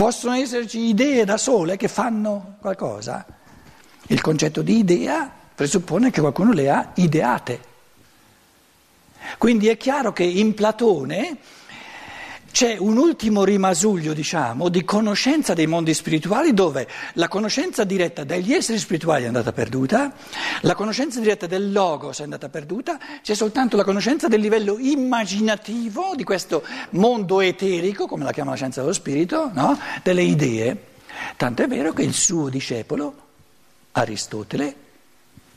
Possono esserci idee da sole che fanno qualcosa? Il concetto di idea presuppone che qualcuno le ha ideate. Quindi è chiaro che in Platone c'è un ultimo rimasuglio, diciamo, di conoscenza dei mondi spirituali dove la conoscenza diretta degli esseri spirituali è andata perduta, la conoscenza diretta del logos è andata perduta, c'è soltanto la conoscenza del livello immaginativo di questo mondo eterico, come la chiama la scienza dello spirito, no? delle idee. Tanto è vero che il suo discepolo, Aristotele,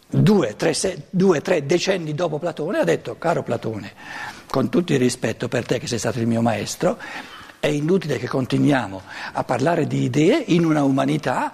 due tre, due, tre decenni dopo Platone, ha detto, caro Platone, con tutto il rispetto per te che sei stato il mio maestro, è inutile che continuiamo a parlare di idee in una umanità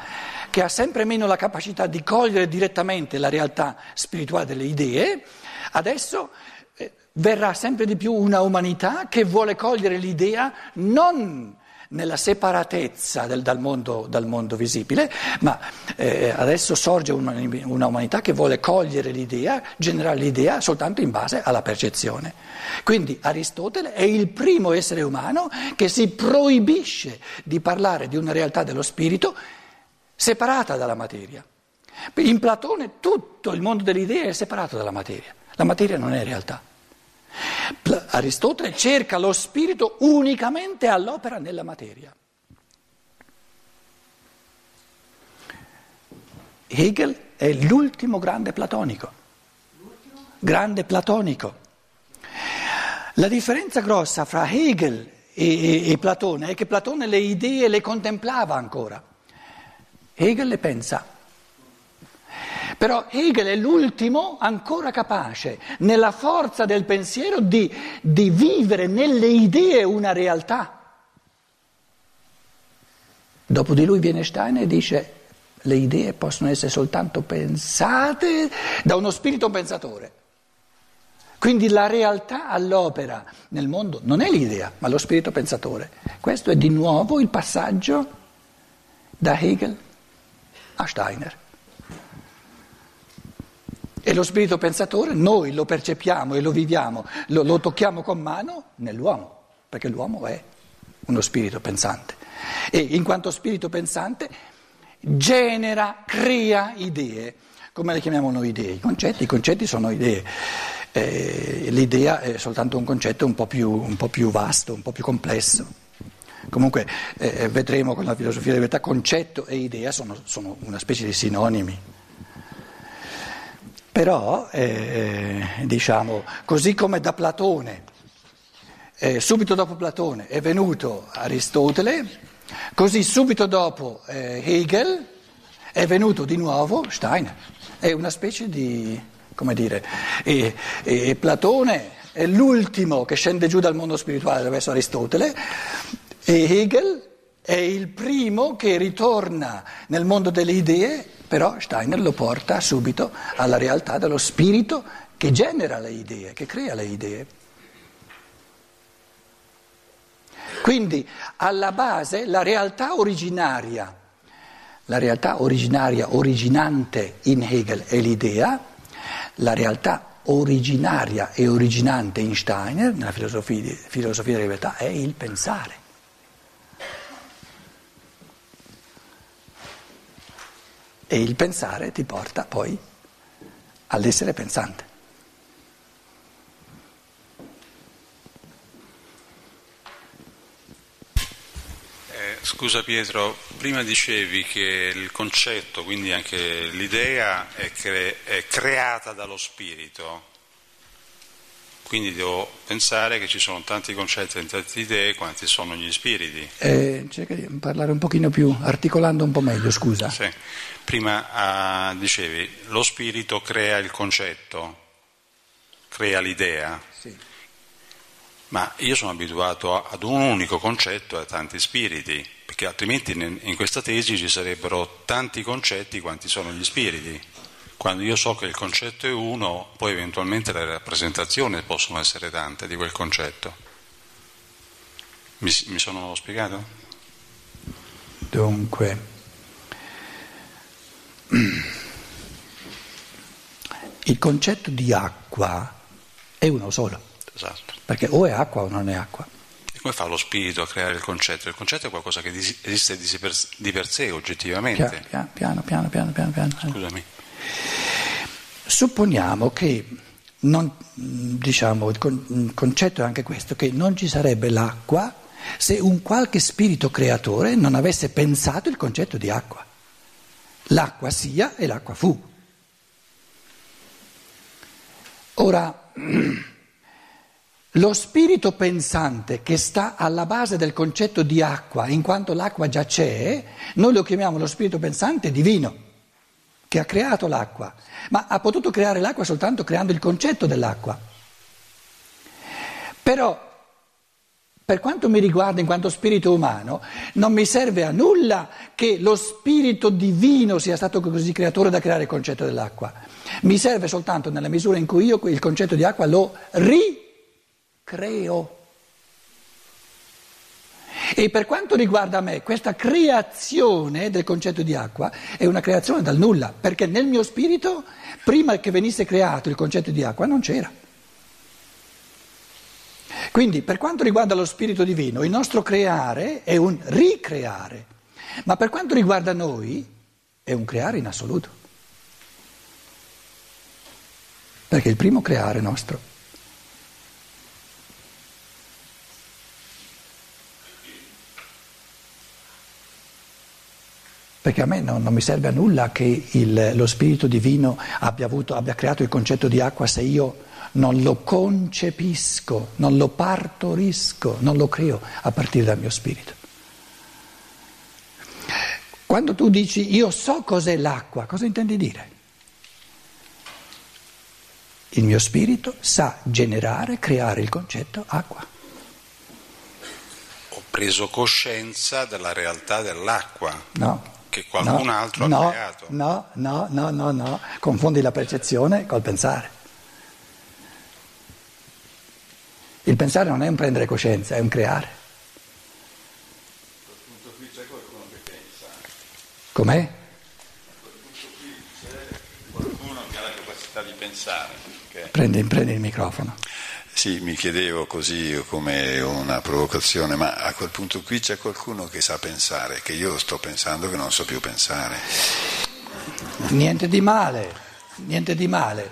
che ha sempre meno la capacità di cogliere direttamente la realtà spirituale delle idee, adesso eh, verrà sempre di più una umanità che vuole cogliere l'idea non nella separatezza del, dal, mondo, dal, mondo, visibile, ma eh, adesso sorge una, una, umanità che vuole cogliere l'idea, generare l'idea soltanto in base alla percezione. Quindi Aristotele è il primo essere umano che si proibisce di parlare di una realtà dello spirito separata dalla materia. In Platone tutto il mondo delle idee è separato dalla materia, la materia non è realtà. Aristotele cerca lo spirito unicamente all'opera nella materia. Hegel è l'ultimo grande platonico. Grande platonico. La differenza grossa fra Hegel e, e, e Platone è che Platone le idee le contemplava ancora. Hegel le pensa. Però Hegel è l'ultimo ancora capace, nella forza del pensiero, di, di vivere nelle idee una realtà. Dopo di lui viene Steiner e dice le idee possono essere soltanto pensate da uno spirito pensatore. Quindi la realtà all'opera nel mondo non è l'idea, ma lo spirito pensatore. Questo è di nuovo il passaggio da Hegel a Steiner. E lo spirito pensatore noi lo percepiamo e lo viviamo, lo, lo tocchiamo con mano nell'uomo, perché l'uomo è uno spirito pensante. E in quanto spirito pensante genera, crea idee. Come le chiamiamo noi idee? I concetti, i concetti sono idee. Eh, l'idea è soltanto un concetto un po, più, un po' più vasto, un po' più complesso. Comunque eh, vedremo con la filosofia della verità, concetto e idea sono, sono una specie di sinonimi. Però, eh, diciamo, così come da Platone, eh, subito dopo Platone è venuto Aristotele, così subito dopo eh, Hegel è venuto di nuovo Steiner. È una specie di, come dire, e, e Platone è l'ultimo che scende giù dal mondo spirituale verso Aristotele e Hegel è il primo che ritorna nel mondo delle idee, però Steiner lo porta subito alla realtà dello spirito che genera le idee, che crea le idee. Quindi alla base la realtà originaria, la realtà originaria, originante in Hegel è l'idea, la realtà originaria e originante in Steiner, nella filosofia, filosofia della libertà, è il pensare. E il pensare ti porta poi all'essere pensante. Eh, scusa Pietro, prima dicevi che il concetto, quindi anche l'idea, è, cre- è creata dallo spirito. Quindi devo pensare che ci sono tanti concetti e tante idee quanti sono gli spiriti. Eh, cerca di parlare un pochino più, articolando un po' meglio, scusa. Sì. Prima uh, dicevi, lo spirito crea il concetto, crea l'idea. Sì. Ma io sono abituato ad un unico concetto e a tanti spiriti, perché altrimenti in questa tesi ci sarebbero tanti concetti quanti sono gli spiriti. Quando io so che il concetto è uno, poi eventualmente le rappresentazioni possono essere tante di quel concetto. Mi, mi sono spiegato? Dunque, il concetto di acqua è uno solo. Esatto. Perché o è acqua o non è acqua. come fa lo spirito a creare il concetto? Il concetto è qualcosa che esiste di per sé, oggettivamente. Piano, piano, piano, piano, piano. piano. Scusami. Supponiamo che, non, diciamo, il concetto è anche questo, che non ci sarebbe l'acqua se un qualche spirito creatore non avesse pensato il concetto di acqua. L'acqua sia e l'acqua fu. Ora, lo spirito pensante che sta alla base del concetto di acqua, in quanto l'acqua già c'è, noi lo chiamiamo lo spirito pensante divino, che ha creato l'acqua, ma ha potuto creare l'acqua soltanto creando il concetto dell'acqua. Però, per quanto mi riguarda in quanto spirito umano, non mi serve a nulla che lo spirito divino sia stato così creatore da creare il concetto dell'acqua. Mi serve soltanto nella misura in cui io il concetto di acqua lo ricreo. E per quanto riguarda me, questa creazione del concetto di acqua è una creazione dal nulla, perché nel mio spirito, prima che venisse creato il concetto di acqua, non c'era. Quindi, per quanto riguarda lo spirito divino, il nostro creare è un ricreare, ma per quanto riguarda noi è un creare in assoluto. perché il primo creare nostro. Perché a me non, non mi serve a nulla che il, lo Spirito Divino abbia, avuto, abbia creato il concetto di acqua se io non lo concepisco, non lo partorisco, non lo creo a partire dal mio spirito. Quando tu dici io so cos'è l'acqua, cosa intendi dire? Il mio spirito sa generare, creare il concetto acqua. Ho preso coscienza della realtà dell'acqua. No. Che qualcun no, altro no, ha creato. No, no, no, no, no. Confondi la percezione col pensare. Il pensare non è un prendere coscienza, è un creare. A quel punto qui c'è qualcuno che pensa. Com'è? A quel punto qui c'è qualcuno che ha la capacità di pensare. Prendi, prendi il microfono. Sì, mi chiedevo così come una provocazione, ma a quel punto qui c'è qualcuno che sa pensare, che io sto pensando che non so più pensare. Niente di male, niente di male.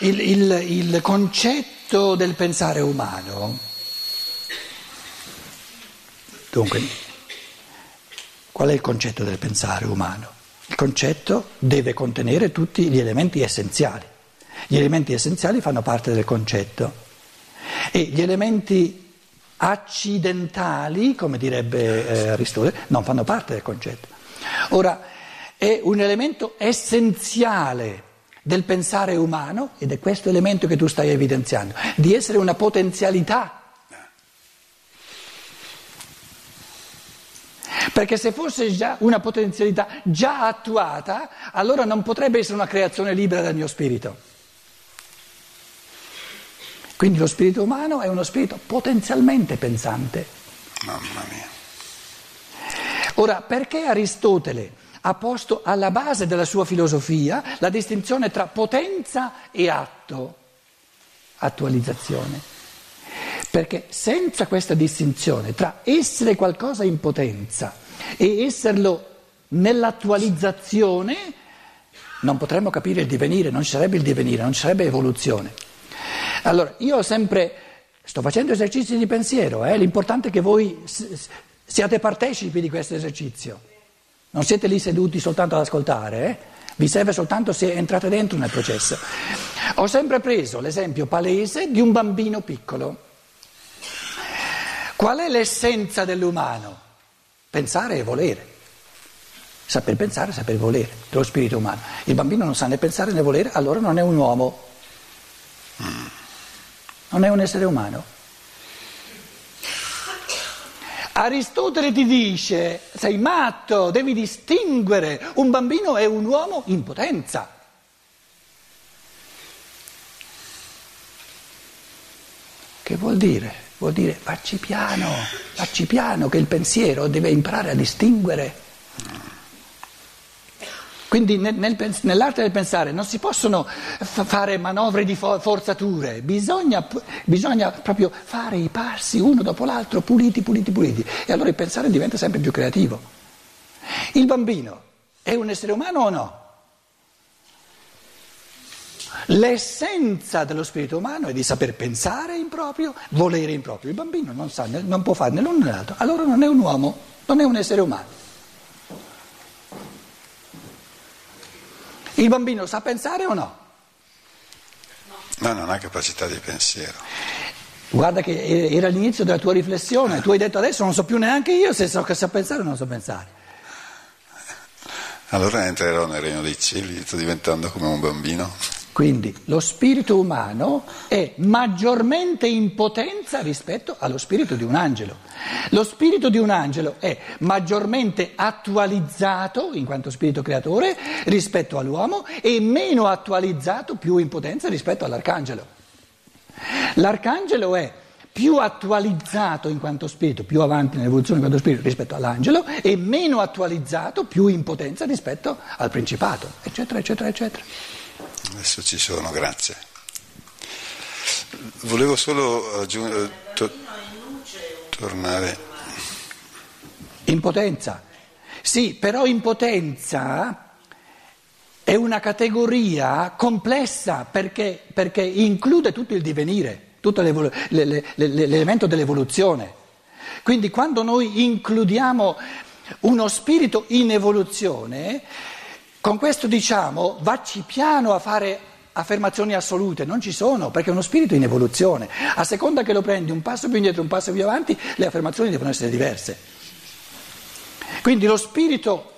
Il, il, il concetto del pensare umano, dunque, qual è il concetto del pensare umano? Il concetto deve contenere tutti gli elementi essenziali. Gli elementi essenziali fanno parte del concetto e gli elementi accidentali, come direbbe eh, Aristotele, non fanno parte del concetto. Ora, è un elemento essenziale del pensare umano, ed è questo elemento che tu stai evidenziando, di essere una potenzialità. Perché se fosse già una potenzialità già attuata, allora non potrebbe essere una creazione libera del mio spirito. Quindi lo spirito umano è uno spirito potenzialmente pensante. Mamma mia. Ora, perché Aristotele ha posto alla base della sua filosofia la distinzione tra potenza e atto, attualizzazione? Perché senza questa distinzione tra essere qualcosa in potenza e esserlo nell'attualizzazione, non potremmo capire il divenire, non ci sarebbe il divenire, non ci sarebbe evoluzione. Allora, io sempre, sto facendo esercizi di pensiero, eh? l'importante è che voi siate partecipi di questo esercizio, non siete lì seduti soltanto ad ascoltare, eh? vi serve soltanto se entrate dentro nel processo. Ho sempre preso l'esempio palese di un bambino piccolo. Qual è l'essenza dell'umano? Pensare e volere. Saper pensare saper volere, dello spirito umano. Il bambino non sa né pensare né volere, allora non è un uomo. Non è un essere umano. Aristotele ti dice, sei matto, devi distinguere, un bambino è un uomo in potenza. Che vuol dire? Vuol dire facci piano, facci piano, che il pensiero deve imparare a distinguere. Quindi nel, nel, nell'arte del pensare non si possono f- fare manovre di for- forzature, bisogna, bisogna proprio fare i passi uno dopo l'altro, puliti, puliti, puliti. E allora il pensare diventa sempre più creativo. Il bambino è un essere umano o no? L'essenza dello spirito umano è di saper pensare in proprio, volere in proprio. Il bambino non, sa, non può fare né l'uno né l'altro, allora non è un uomo, non è un essere umano. Il bambino sa pensare o no? No, non ha capacità di pensiero. Guarda che era l'inizio della tua riflessione, tu hai detto adesso non so più neanche io se so che so pensare o non so pensare. Allora entrerò nel regno dei cieli, sto diventando come un bambino. Quindi lo spirito umano è maggiormente in potenza rispetto allo spirito di un angelo. Lo spirito di un angelo è maggiormente attualizzato in quanto spirito creatore rispetto all'uomo e meno attualizzato, più in potenza rispetto all'arcangelo. L'arcangelo è più attualizzato in quanto spirito, più avanti nell'evoluzione in quanto spirito rispetto all'angelo e meno attualizzato, più in potenza rispetto al principato, eccetera, eccetera, eccetera. Adesso ci sono, grazie. Volevo solo aggiungere, to- tornare. In potenza. Sì, però in potenza è una categoria complessa perché, perché include tutto il divenire, tutto l'elemento dell'evoluzione. Quindi quando noi includiamo uno spirito in evoluzione, con questo diciamo vacci piano a fare affermazioni assolute, non ci sono, perché è uno spirito in evoluzione. A seconda che lo prendi un passo più indietro, un passo più avanti, le affermazioni devono essere diverse. Quindi lo spirito,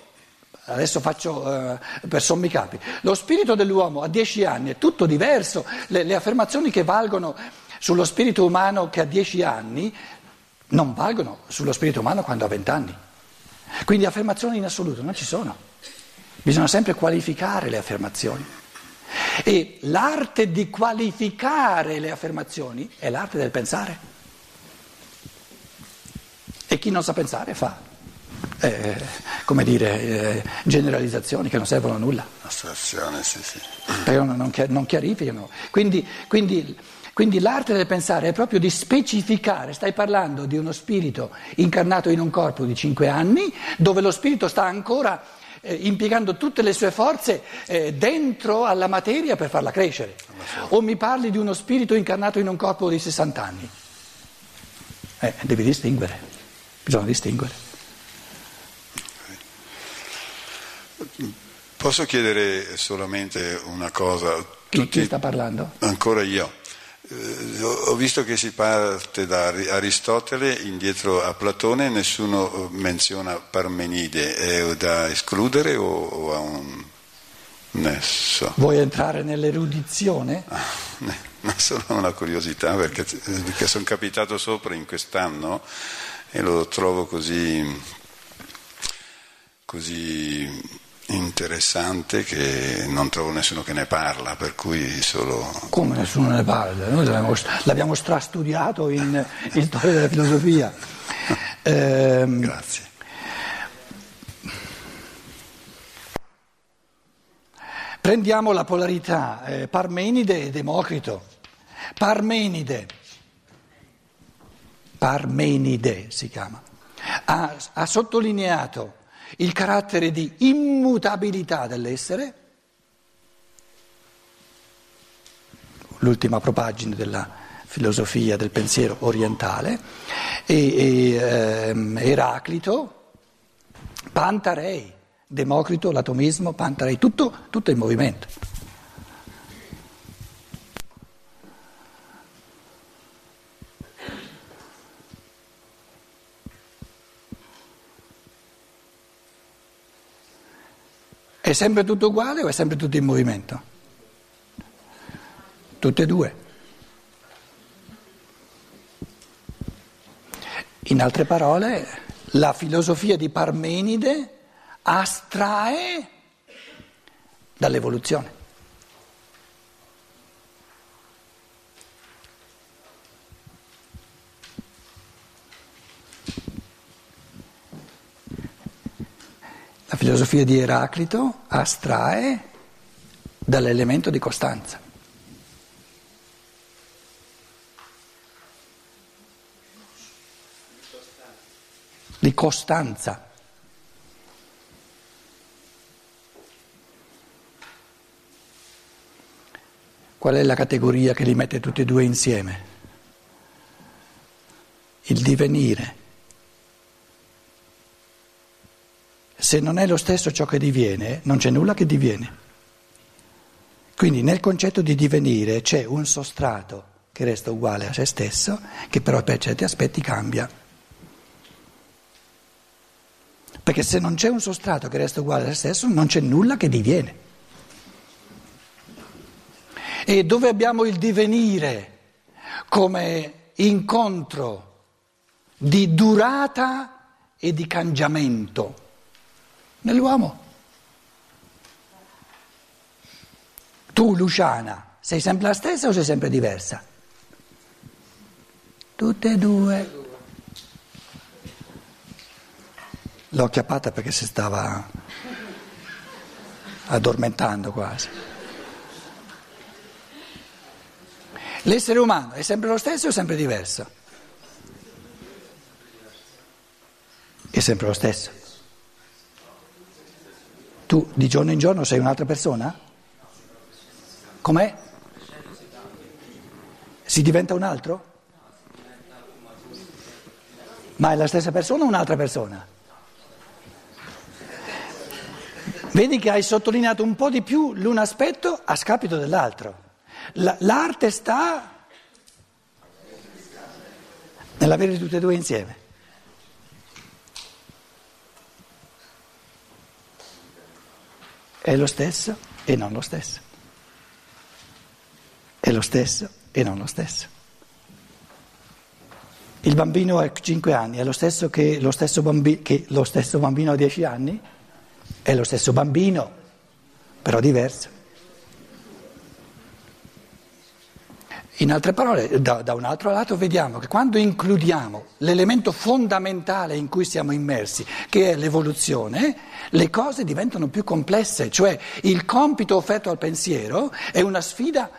adesso faccio eh, per sommi capi, lo spirito dell'uomo a dieci anni è tutto diverso, le, le affermazioni che valgono sullo spirito umano che ha dieci anni non valgono sullo spirito umano quando ha vent'anni. Quindi affermazioni in assoluto non ci sono. Bisogna sempre qualificare le affermazioni. E l'arte di qualificare le affermazioni è l'arte del pensare. E chi non sa pensare fa, eh, come dire, eh, generalizzazioni che non servono a nulla. Astrazione, sì, sì. Però non, non chiarificano. Quindi, quindi, quindi l'arte del pensare è proprio di specificare, stai parlando di uno spirito incarnato in un corpo di cinque anni, dove lo spirito sta ancora eh, impiegando tutte le sue forze eh, dentro alla materia per farla crescere. O mi parli di uno spirito incarnato in un corpo di 60 anni. Eh, devi distinguere, bisogna distinguere. Posso chiedere solamente una cosa? Tutti... Chi sta parlando? Ancora io. Eh, ho visto che si parte da Aristotele indietro a Platone, nessuno eh, menziona Parmenide, è da escludere o, ha un nesso? Vuoi entrare nell'erudizione? Ah, ma solo una curiosità perché, perché sono capitato sopra in quest'anno e lo trovo così, così interessante che non trovo nessuno che ne parla, per cui solo... Come nessuno ne parla? Noi l'abbiamo, l'abbiamo strastudiato in, in, storia della filosofia. Eh, Grazie. Prendiamo la polarità eh, Parmenide e Democrito. Parmenide, Parmenide si chiama, ha, ha sottolineato il carattere di immutabilità dell'essere, l'ultima propagine della filosofia del pensiero orientale, e, e ehm, Eraclito, Pantarei, Democrito, l'atomismo, Pantarei, tutto, tutto in movimento. È sempre tutto uguale o è sempre tutto in movimento? Tutte e due. In altre parole, la filosofia di Parmenide astrae dall'evoluzione. La filosofia di Eraclito astrae dall'elemento di costanza. Di costanza. Qual è la categoria che li mette tutti e due insieme? Il divenire. Se non è lo stesso ciò che diviene, non c'è nulla che diviene. Quindi nel concetto di divenire c'è un sostrato che resta uguale a se stesso, che però per certi aspetti cambia. Perché se non c'è un sostrato che resta uguale a se stesso, non c'è nulla che diviene. E dove abbiamo il divenire come incontro di durata e di cangiamento nell'uomo. Tu, Luciana, sei sempre la stessa o sei sempre diversa? Tutte e due. L'ho acchiappata perché si stava addormentando quasi. L'essere umano è sempre lo stesso o sempre diverso? È sempre lo stesso. Tu di giorno in giorno sei un'altra persona? Com'è? Si diventa un altro? Ma è la stessa persona o un'altra persona? Vedi che hai sottolineato un po' di più l'un aspetto a scapito dell'altro. L'arte sta nell'avere tutte e due insieme. È lo stesso e non lo stesso è lo stesso e non lo stesso. Il bambino a 5 anni è lo stesso che lo stesso, bambi- che lo stesso bambino a 10 anni? È lo stesso bambino, però diverso. In altre parole, da, da, un altro lato vediamo che quando includiamo l'elemento fondamentale in cui siamo immersi, che è l'evoluzione, le cose diventano più complesse, cioè il compito offerto al pensiero è una sfida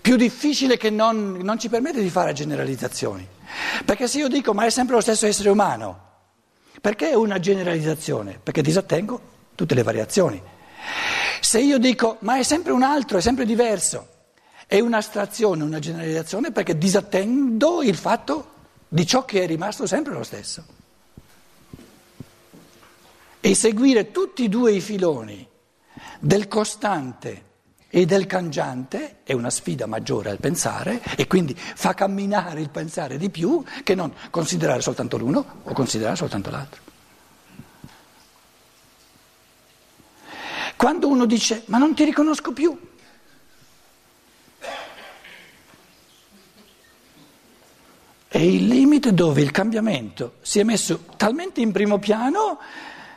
più difficile che non, non ci permette di fare generalizzazioni. Perché se io dico ma è sempre lo stesso essere umano, perché è una generalizzazione? Perché disattengo tutte le variazioni. Se io dico ma è sempre un altro, è sempre diverso, è un'astrazione, una generalizzazione perché disattendo il fatto di ciò che è rimasto sempre lo stesso. E seguire tutti e due i filoni del costante e del cangiante è una sfida maggiore al pensare e quindi fa camminare il pensare di più che non considerare soltanto l'uno o considerare soltanto l'altro. Quando uno dice ma non ti riconosco più, è il limite dove il cambiamento si è messo talmente in primo piano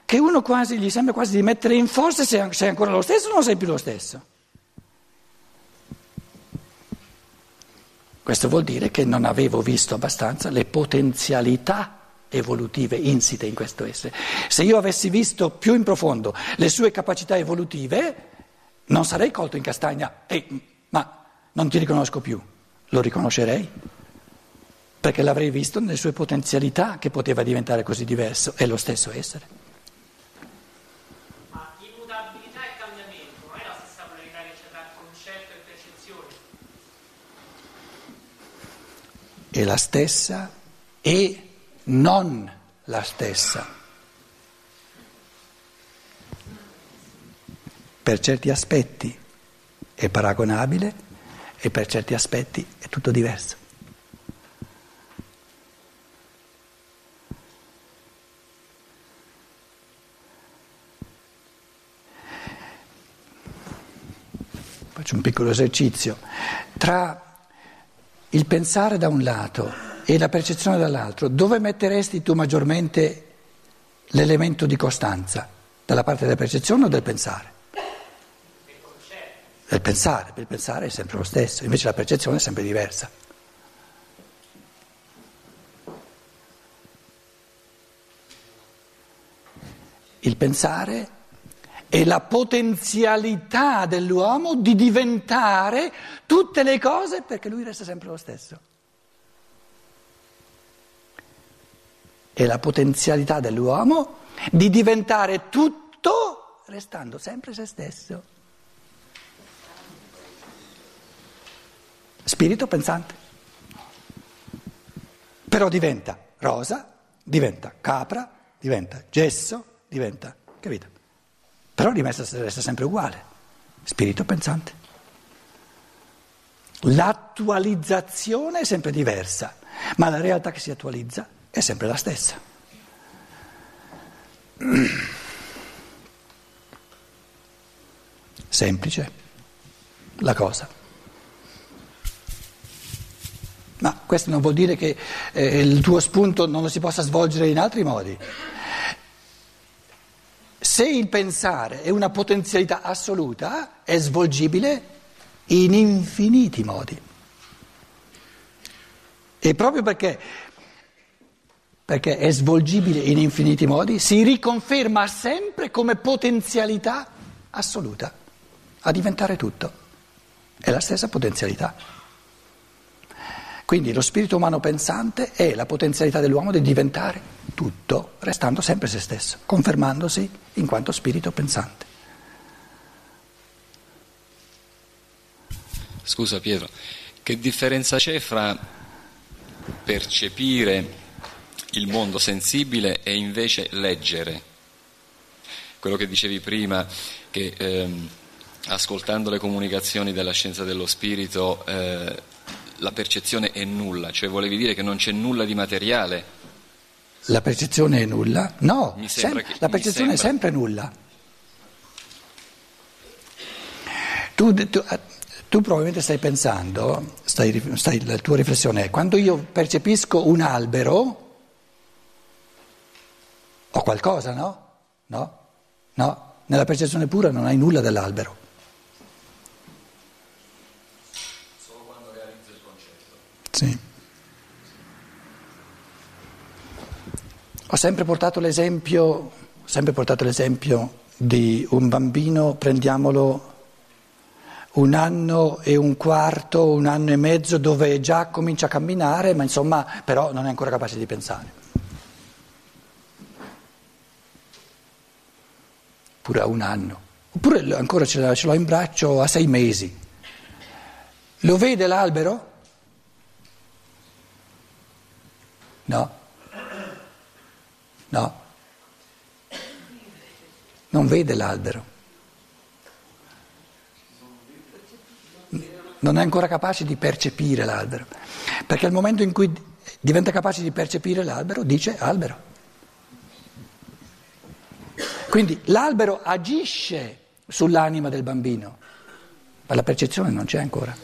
che uno quasi gli sembra quasi di mettere in forza se sei ancora lo stesso o non sei più lo stesso. Questo vuol dire che non avevo visto abbastanza le potenzialità evolutive insite in questo essere. Se io avessi visto più in profondo le sue capacità evolutive, non sarei colto in castagna, Ehi, ma non ti riconosco più, lo riconoscerei, perché l'avrei visto nelle sue potenzialità che poteva diventare così diverso, è lo stesso essere. è la stessa e non la stessa. Per certi aspetti è paragonabile e per certi aspetti è tutto diverso. Faccio un piccolo esercizio. Tra il pensare da un lato e la percezione dall'altro, dove metteresti tu maggiormente l'elemento di costanza? Dalla parte della percezione o del pensare? Del pensare, il pensare è sempre lo stesso, invece la percezione è sempre diversa. il pensare è la potenzialità dell'uomo di diventare tutte le cose perché lui resta sempre lo stesso. È la potenzialità dell'uomo di diventare tutto restando sempre se stesso. Spirito pensante. Però diventa rosa, diventa capra, diventa gesso, diventa, capito? Però resta, resta sempre uguale, spirito pensante. L'attualizzazione è sempre diversa, ma la realtà che si attualizza è sempre la stessa. Semplice la cosa. Ma questo non vuol dire che eh, il tuo spunto non lo si possa svolgere in altri modi. Se il pensare è una potenzialità assoluta, è svolgibile in infiniti modi. E proprio perché, perché è svolgibile in infiniti modi, si riconferma sempre come potenzialità assoluta a diventare tutto. È la stessa potenzialità. Quindi lo spirito umano pensante è la potenzialità dell'uomo di diventare tutto, restando sempre se stesso, confermandosi in quanto spirito pensante. Scusa Pietro, che differenza c'è fra percepire il mondo sensibile e invece leggere? Quello che dicevi prima, che ehm, ascoltando le comunicazioni della scienza dello spirito eh, la percezione è nulla, cioè volevi dire che non c'è nulla di materiale? La percezione è nulla? No, sem- che, la percezione è sempre nulla. Tu, tu, eh, tu probabilmente stai pensando, stai, stai, la tua riflessione è, quando io percepisco un albero, ho qualcosa, no? No? No? Nella percezione pura non hai nulla dell'albero. Sì. Ho sempre portato l'esempio, sempre portato l'esempio di un bambino, prendiamolo un anno e un quarto, un anno e mezzo, dove già comincia a camminare, ma insomma però non è ancora capace di pensare. Pure a un anno, oppure ancora ce l'ho in braccio a sei mesi. Lo vede l'albero? No. No. Non vede l'albero. Non è ancora capace di percepire l'albero. Perché al momento in cui diventa capace di percepire l'albero, dice albero. Quindi l'albero agisce sull'anima del bambino, ma la percezione non c'è ancora.